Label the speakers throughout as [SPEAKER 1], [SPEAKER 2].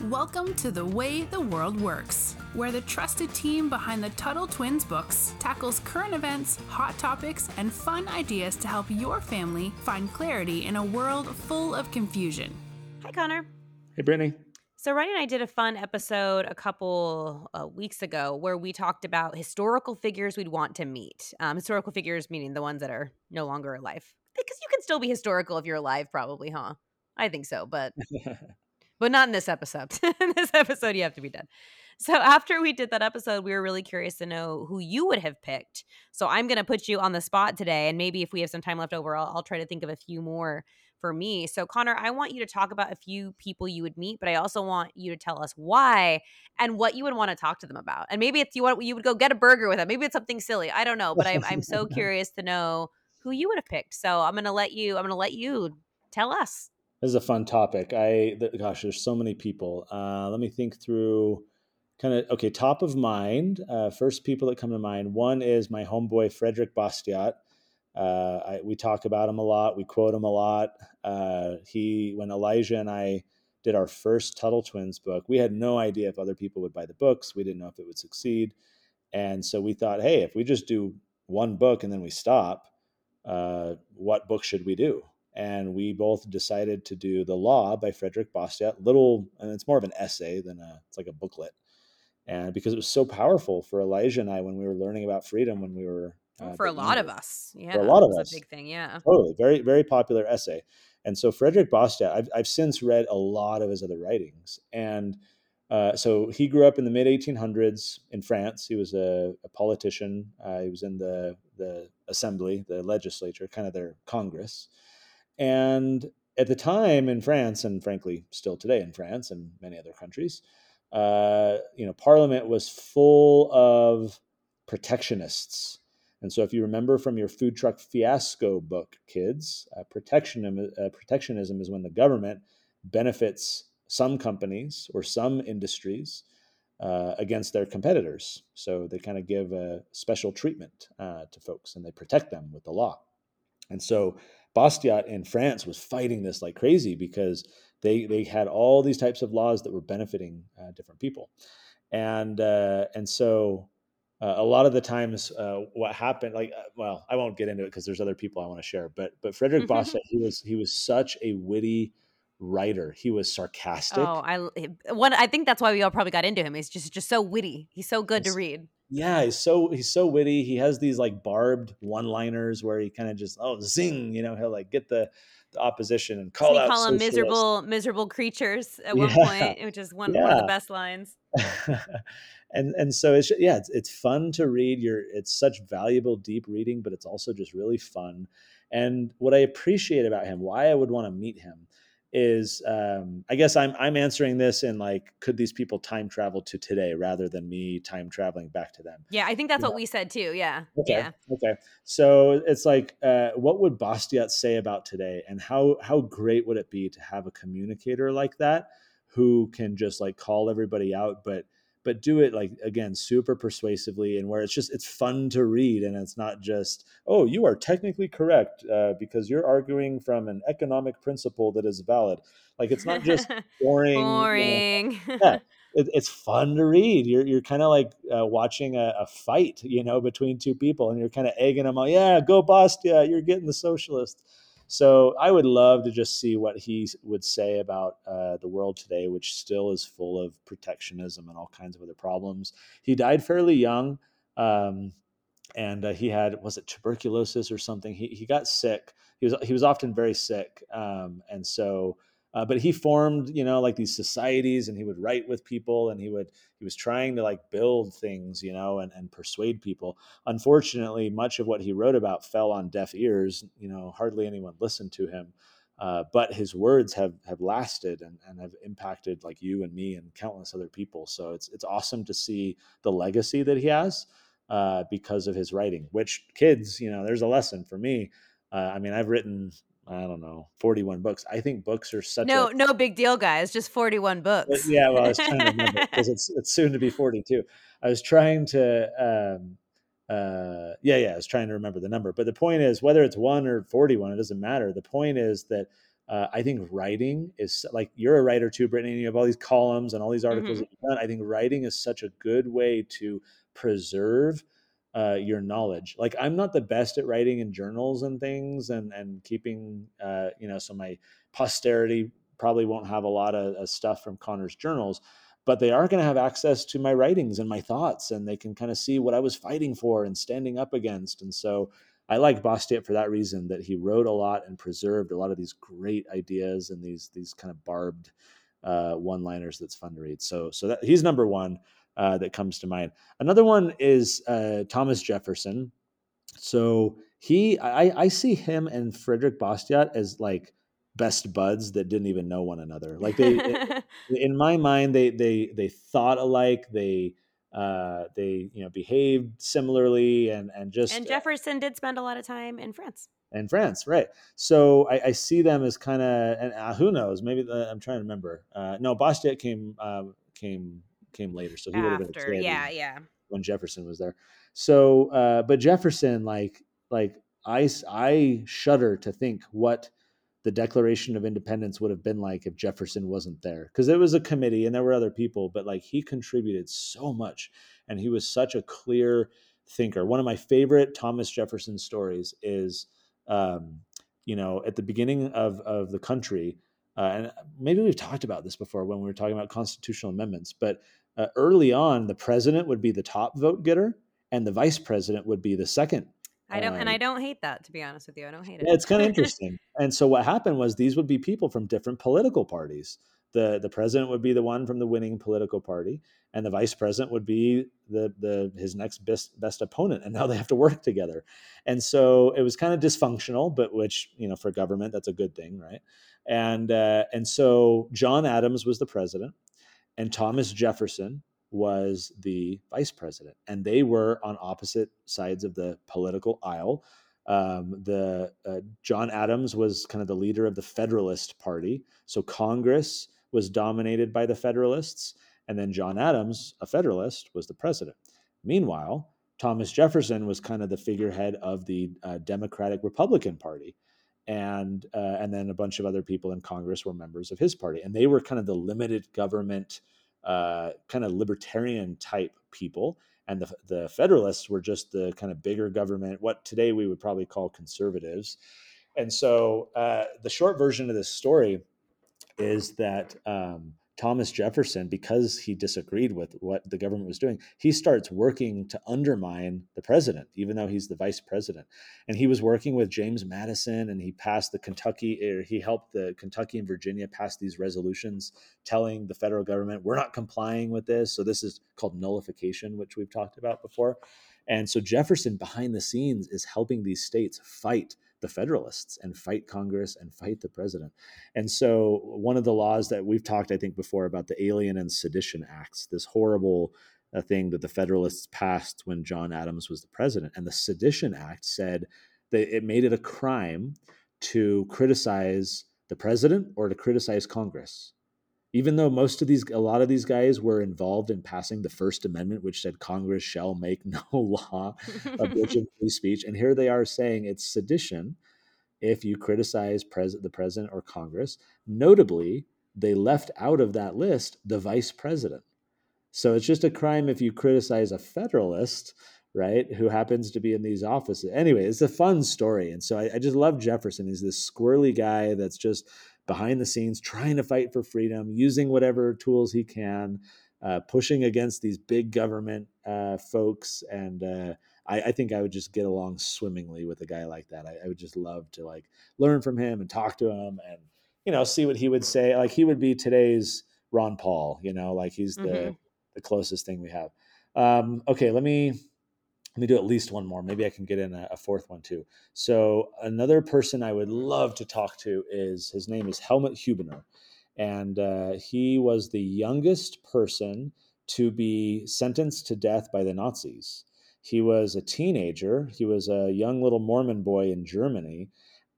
[SPEAKER 1] Welcome to The Way the World Works, where the trusted team behind the Tuttle Twins books tackles current events, hot topics, and fun ideas to help your family find clarity in a world full of confusion.
[SPEAKER 2] Hi, Connor.
[SPEAKER 3] Hey, Brittany.
[SPEAKER 2] So, Ronni and I did a fun episode a couple uh, weeks ago where we talked about historical figures we'd want to meet. Um, historical figures meaning the ones that are no longer alive. Because you can still be historical if you're alive, probably, huh? I think so, but but not in this episode. in this episode, you have to be done. So after we did that episode, we were really curious to know who you would have picked. So I'm going to put you on the spot today, and maybe if we have some time left over, I'll, I'll try to think of a few more for me. So Connor, I want you to talk about a few people you would meet, but I also want you to tell us why and what you would want to talk to them about. And maybe it's you want you would go get a burger with them. Maybe it's something silly. I don't know, but I'm I'm so curious to know who you would have picked. So I'm going to let you I'm going to let you tell us.
[SPEAKER 3] This is a fun topic. I gosh, there's so many people. Uh, let me think through. Kind of okay. Top of mind. Uh, first people that come to mind. One is my homeboy Frederick Bastiat. Uh, I, we talk about him a lot. We quote him a lot. Uh, he, when Elijah and I did our first Tuttle Twins book, we had no idea if other people would buy the books. We didn't know if it would succeed, and so we thought, hey, if we just do one book and then we stop, uh, what book should we do? And we both decided to do the law by frederick bastiat little and it's more of an essay than a it's like a booklet. And because it was so powerful for elijah and i when we were learning about freedom when we were
[SPEAKER 2] uh, for a lot of us. Yeah
[SPEAKER 3] for a lot of us
[SPEAKER 2] a big thing yeah.
[SPEAKER 3] Totally very very popular essay. And so frederick bastiat i've, I've since read a lot of his other writings. And uh, so he grew up in the mid 1800s in France. He was a, a politician. Uh, he was in the the assembly, the legislature, kind of their Congress. And at the time in France, and frankly, still today in France and many other countries, uh, you know, Parliament was full of protectionists. And so, if you remember from your food truck fiasco book, kids, uh, protectionism, uh, protectionism is when the government benefits some companies or some industries uh, against their competitors. So they kind of give a special treatment uh, to folks and they protect them with the law. And so Bastiat in France was fighting this like crazy because they they had all these types of laws that were benefiting uh, different people, and uh, and so uh, a lot of the times uh, what happened like uh, well I won't get into it because there's other people I want to share, but but Frederick Bastiat he was he was such a witty writer. He was sarcastic.
[SPEAKER 2] Oh, I one. I think that's why we all probably got into him. He's just just so witty. He's so good to read
[SPEAKER 3] yeah, he's so he's so witty. He has these like barbed one-liners where he kind of just oh zing, you know, he'll like get the, the opposition and call out.
[SPEAKER 2] Call them miserable miserable creatures at one yeah. point, which is one, yeah. one of the best lines.
[SPEAKER 3] and and so it's yeah, it's it's fun to read. You're it's such valuable deep reading, but it's also just really fun. And what I appreciate about him, why I would want to meet him, is um, I guess I'm I'm answering this in like, could these people time travel to today rather than me time traveling back to them?
[SPEAKER 2] Yeah, I think that's what we said too. Yeah.
[SPEAKER 3] Okay.
[SPEAKER 2] Yeah.
[SPEAKER 3] Okay. So it's like, uh, what would Bastiat say about today, and how how great would it be to have a communicator like that who can just like call everybody out, but but do it like again super persuasively and where it's just it's fun to read and it's not just oh you are technically correct uh, because you're arguing from an economic principle that is valid. Like it's not just boring
[SPEAKER 2] boring
[SPEAKER 3] you know, yeah, it, it's fun to read. You're, you're kind of like uh, watching a, a, fight you know between two people and you're kind of egging them on yeah go Bastiat you're getting the socialist so I would love to just see what he would say about uh, the world today, which still is full of protectionism and all kinds of other problems. He died fairly young, um, and uh, he had was it tuberculosis or something. He he got sick. He was he was often very sick, um, and so uh, but he formed, you know, like these societies, and he would write with people, and he would he was trying to like build things, you know, and and persuade people. Unfortunately, much of what he wrote about fell on deaf ears. You know, hardly anyone listened to him. Uh, but his words have have lasted and, and have impacted like you and me and countless other people. So it's it's awesome to see the legacy that he has uh, because of his writing. Which kids, you know, there's a lesson for me. Uh, I mean, I've written I don't know, 41 books. I think books are such
[SPEAKER 2] no,
[SPEAKER 3] a,
[SPEAKER 2] no big deal, guys. Just 41 books.
[SPEAKER 3] Yeah, well, I was trying to remember because it's it's soon to be 42. I was trying to, um, uh, yeah, yeah, I was trying to remember the number. But the point is, whether it's one or 41, it doesn't matter. The point is that uh, I think writing is like you're a writer too, Brittany. And you have all these columns and all these articles
[SPEAKER 2] Mhm.
[SPEAKER 3] that you've done. I think writing is such a good way to preserve uh, your knowledge. Like I'm not the best at writing in journals and things, and and keeping uh, you know, so my posterity probably won't have a lot of, of stuff from Connor's journals, but they are going to have access to my writings and my thoughts, and they can kind of see what I was fighting for and standing up against. And so I like Bastiat for that reason that he wrote a lot and preserved a lot of these great ideas and these these kind of barbed uh, one-liners that's fun to read. So so that he's number one uh, that comes to mind. Another one is uh, Thomas Jefferson. So he I, I see him and Frederick Bastiat as like best buds that didn't even know one another. Like they in my mind they they they thought alike. They uh, they you know behaved similarly and and just
[SPEAKER 2] and Jefferson did spend a lot of time in France.
[SPEAKER 3] in France, right? So I, I see them as kind of, and uh, who knows? Maybe the, I'm trying to remember. Uh, no, Bastiat came uh, came came later, so he would have been a kid
[SPEAKER 2] yeah, yeah.
[SPEAKER 3] when Jefferson was there. So, uh, but Jefferson, like like I I shudder to think what the Declaration of Independence would have been like if Jefferson wasn't there, because it was a committee and there were other people, but like he contributed so much, and he was such a clear thinker. One of my favorite Thomas Jefferson stories is um, you know, at the beginning of of the country, uh, and maybe we've talked about this before when we were talking about constitutional amendments, but uh, early on, the president would be the top vote getter, and the vice president would be the second.
[SPEAKER 2] I don't, and
[SPEAKER 3] um,
[SPEAKER 2] I don't hate that. To be honest with you, I don't hate it.
[SPEAKER 3] yeah, it's kind of interesting. and so what happened was these would be people from different political parties. The the president would be the one from the winning political party, and the vice president would be the the his next best best opponent. And now they have to work together. And so it was kind of dysfunctional, but which you know for government that's a good thing, right? And uh, and so John Adams was the president, and Thomas Jefferson was the vice president, and they were on opposite sides of the political aisle um, the uh, John Adams was kind of the leader of the Federalist Party, so Congress was dominated by the Federalists, and then John Adams, a Federalist, was the president. Meanwhile, Thomas Jefferson was kind of the figurehead of the uh, Democratic Republican Party, and uh, and then a bunch of other people in Congress were members of his party, and they were kind of the limited government, uh, kind of libertarian type people and the, the Federalists were just the kind of bigger government, what today we would probably call conservatives. And so uh, the short version of this story is that um, Thomas Jefferson, because he disagreed with what the government was doing, he starts working to undermine the president, even though he's the vice president. And he was working with James Madison, and he passed the Kentucky, or he helped the Kentucky and Virginia pass these resolutions telling the federal government, we're not complying with this. So this is called nullification, which we've talked about before. And so Jefferson, behind the scenes, is helping these states fight the Federalists and fight Congress and fight the president. And so, one of the laws that we've talked, I think, before about the Alien and Sedition Acts, this horrible uh, thing that the Federalists passed when John Adams was the president. And the Sedition Act said that it made it a crime to criticize the president or to criticize Congress. Even though most of these, a lot of these guys were involved in passing the First Amendment, which said Congress shall make no law abridging free speech. And here they are saying it's sedition if you criticize pres- the president or Congress. Notably, they left out of that list the vice president. So it's just a crime if you criticize a federalist, right, who happens to be in these offices. Anyway, it's a fun story. And so I, I just love Jefferson. He's this squirrely guy that's just behind the scenes trying to fight for freedom, using whatever tools he can, uh, pushing against these big government uh, folks. And uh, I, I, think I would just get along swimmingly with a guy like that. I, I, would just love to like learn from him and talk to him and you know see what he would say. Like he would be today's Ron Paul. You know, like he's the mm-hmm. the closest thing we have. Um, okay, let me let me do at least one more. Maybe I can get in a, a, fourth one too. So another person I would love to talk to is his name is Helmut Hubener, and uh, he was the youngest person to be sentenced to death by the Nazis. He was a teenager. He was a young little Mormon boy in Germany.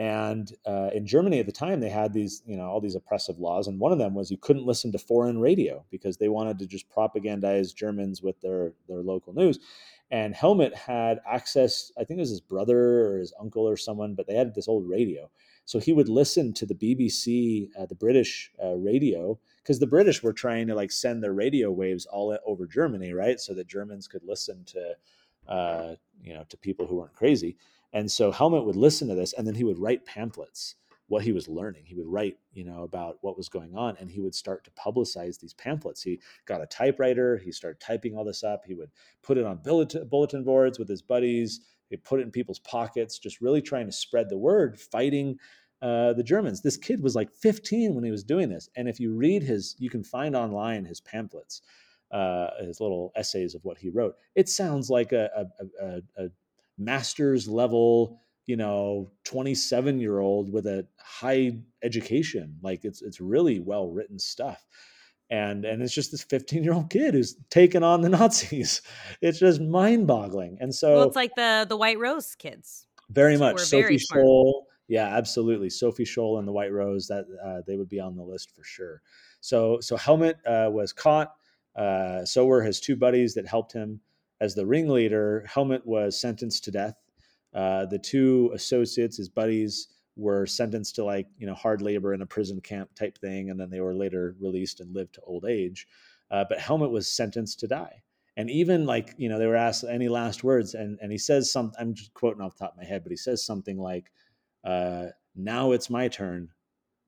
[SPEAKER 3] And uh, in Germany at the time, they had these, you know, all these oppressive laws, and one of them was you couldn't listen to foreign radio because they wanted to just propagandize Germans with their their local news. And Helmut had access, I think it was his brother or his uncle or someone, but they had this old radio. So he would listen to the BBC, uh, the British uh, radio, because the British were trying to like send their radio waves all over Germany, right? So that Germans could listen to, uh, you know, to people who weren't crazy. And so Helmut would listen to this, and then he would write pamphlets what he was learning. He would write, you know, about what was going on, and he would start to publicize these pamphlets. He got a typewriter. He started typing all this up. He would put it on bulletin, boards with his buddies. He put it in people's pockets, just really trying to spread the word, fighting uh, the Germans. This kid was like 15 when he was doing this, and if you read his, you can find online his pamphlets, uh, his little essays of what he wrote. It sounds like a, a, a, a master's level you know 27 year old with a high education. Like it's it's really well written stuff. And and it's just this 15 year old kid who's taken on the nazis. It's just mind boggling and so
[SPEAKER 2] well, it's like the the white rose kids.
[SPEAKER 3] Very much. sophie scholl. Yeah absolutely. Sophie scholl and the white rose that uh, they would be on the list for sure. So so helmut uh, was caught. Uh, so were his two buddies that helped him as the ringleader helmut was sentenced to death uh, the two associates, his buddies, were sentenced to like you know hard labor in a prison camp type thing, and then they were later released and lived to old age. Uh, but Helmut was sentenced to die. And even like you know they were asked any last words, and and he says something. I'm just quoting off the top of my head, but he says something like, uh, "Now it's my turn,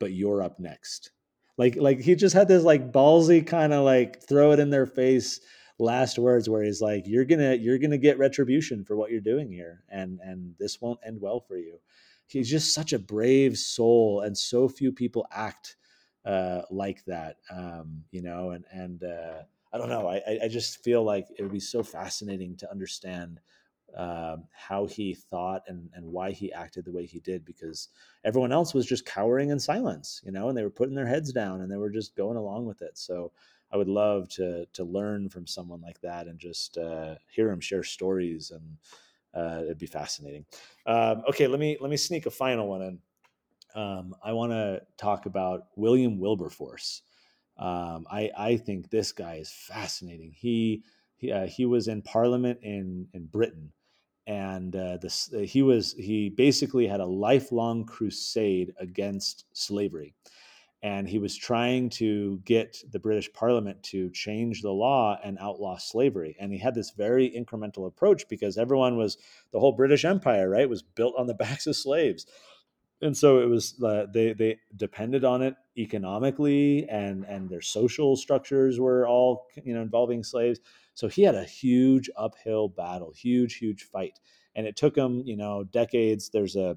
[SPEAKER 3] but you're up next." Like like he just had this like ballsy kind of like throw it in their face last words where he's like you're gonna you're gonna get retribution for what you're doing here and and this won't end well for you. He's just such a brave soul and so few people act uh, like that um, you know and and uh, i don't know I, I just feel like it would be so fascinating to understand um, how he thought and, and why he acted the way he did because everyone else was just cowering in silence you know and they were putting their heads down and they were just going along with it. So I would love to to learn from someone like that and just uh, hear him share stories, and uh, it'd be fascinating. Um, okay, let me let me sneak a final one in. Um, I want to talk about William Wilberforce. Um, I I think this guy is fascinating. He he, uh, he was in Parliament in in Britain, and uh, this he was he basically had a lifelong crusade against slavery and he was trying to get the British Parliament to change the law and outlaw slavery. And he had this very incremental approach because everyone was the whole British Empire, right, was built on the backs of slaves, and so it was uh, they they depended on it economically, and and their social structures were all you know involving slaves. So he had a huge uphill battle, huge huge fight, and it took him you know decades. There's a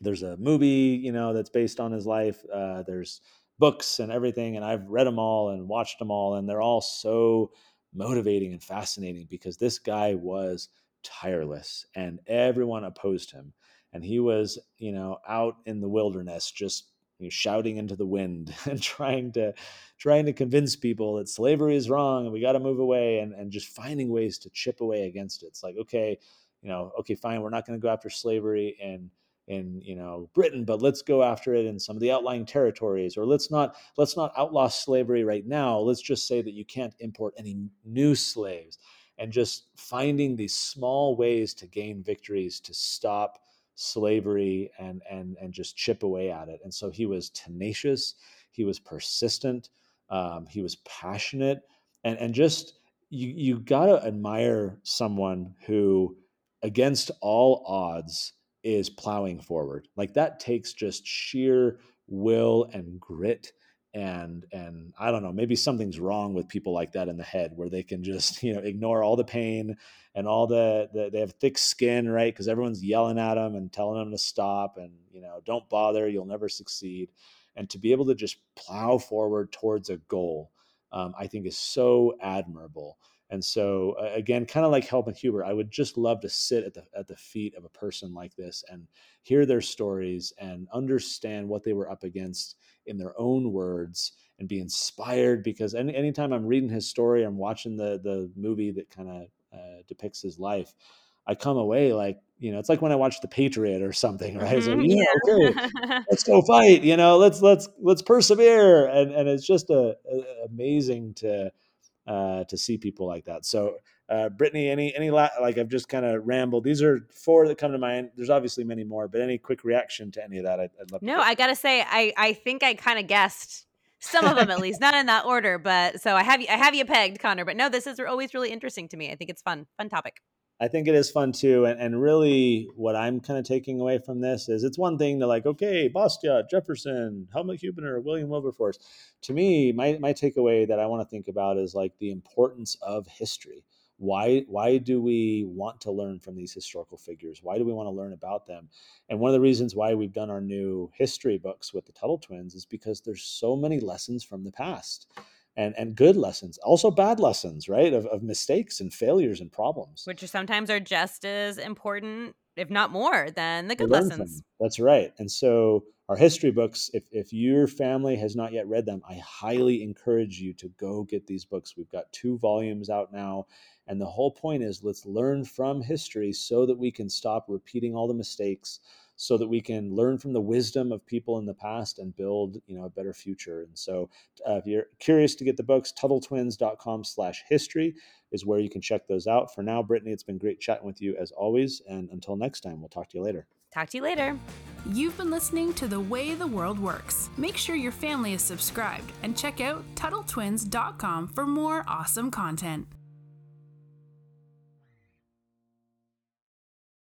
[SPEAKER 3] there's a movie you know that's based on his life uh, there's books and everything and i've read them all and watched them all and they're all so motivating and fascinating because this guy was tireless and everyone opposed him and he was you know out in the wilderness just you know, shouting into the wind and trying to trying to convince people that slavery is wrong and we got to move away and, and just finding ways to chip away against it. It's like okay you know okay fine we're not going to go after slavery and in you know Britain, but let's go after it in some of the outlying territories, or let's not let's not outlaw slavery right now. Let's just say that you can't import any new slaves, and just finding these small ways to gain victories to stop slavery and and and just chip away at it. And so he was tenacious, he was persistent, um, he was passionate, and and just you you gotta admire someone who, against all odds is plowing forward. Like that takes just sheer will and grit and and I don't know, maybe something's wrong with people like that in the head where they can just, you know, ignore all the pain and all the, the they have thick skin, right? Because everyone's yelling at them and telling them to stop and, you know, don't bother, you'll never succeed. And to be able to just plow forward towards a goal, um, I think is so admirable. And so uh, again, kind of like Helmut Hubener, I would just love to sit at the at the feet of a person like this and hear their stories and understand what they were up against in their own words and be inspired because any anytime I'm reading his story, I'm watching the the movie that kind of uh, depicts his life. I come away like you know it's like when I watch The Patriot or something, right? It's like, mm-hmm, yeah, okay, let's go fight. You know, let's let's let's persevere, and and it's just a, a amazing to uh, to see people like that. So Uh, Brittany, any any la- like I've just kind of rambled. These are four that come to mind. There's obviously many more, but any quick reaction to any of that? I'd, I'd love.
[SPEAKER 2] No, I gotta say, I I think I kind of guessed some of them at least, not in that order, but so I have you I have you pegged, Connor. But no, this is always really interesting to me. I think it's fun, fun topic.
[SPEAKER 3] I think it is fun too. And, and really, what I'm kind of taking away from this is it's one thing to like, okay, Bastiat, Jefferson, Helmut Hubener, William Wilberforce. To me, my, my takeaway that I want to think about is like the importance of history. Why, why do we want to learn from these historical figures? Why do we want to learn about them? And one of the reasons why we've done our new history books with the Tuttle twins is because there's so many lessons from the past and and good lessons also bad lessons right of, of mistakes and failures and problems.
[SPEAKER 2] Which are sometimes are just as important if not more than the good lessons.
[SPEAKER 3] that's right. And so our history books if, if your family has not yet read them i highly encourage you to go get these books. We've got two volumes out now and the whole point is let's learn from history so that we can stop repeating all the mistakes so that we can learn from the wisdom of people in the past and build you know a better future and so uh, if you're curious to get the books tuttletwins.com slash history is where you can check those out for now brittany it's been great chatting with you as always and until next time we'll talk to you later
[SPEAKER 2] talk to you later
[SPEAKER 1] You've been listening to The Way the World Works. Make sure your family is subscribed and check out TuttleTwins.com for more awesome content.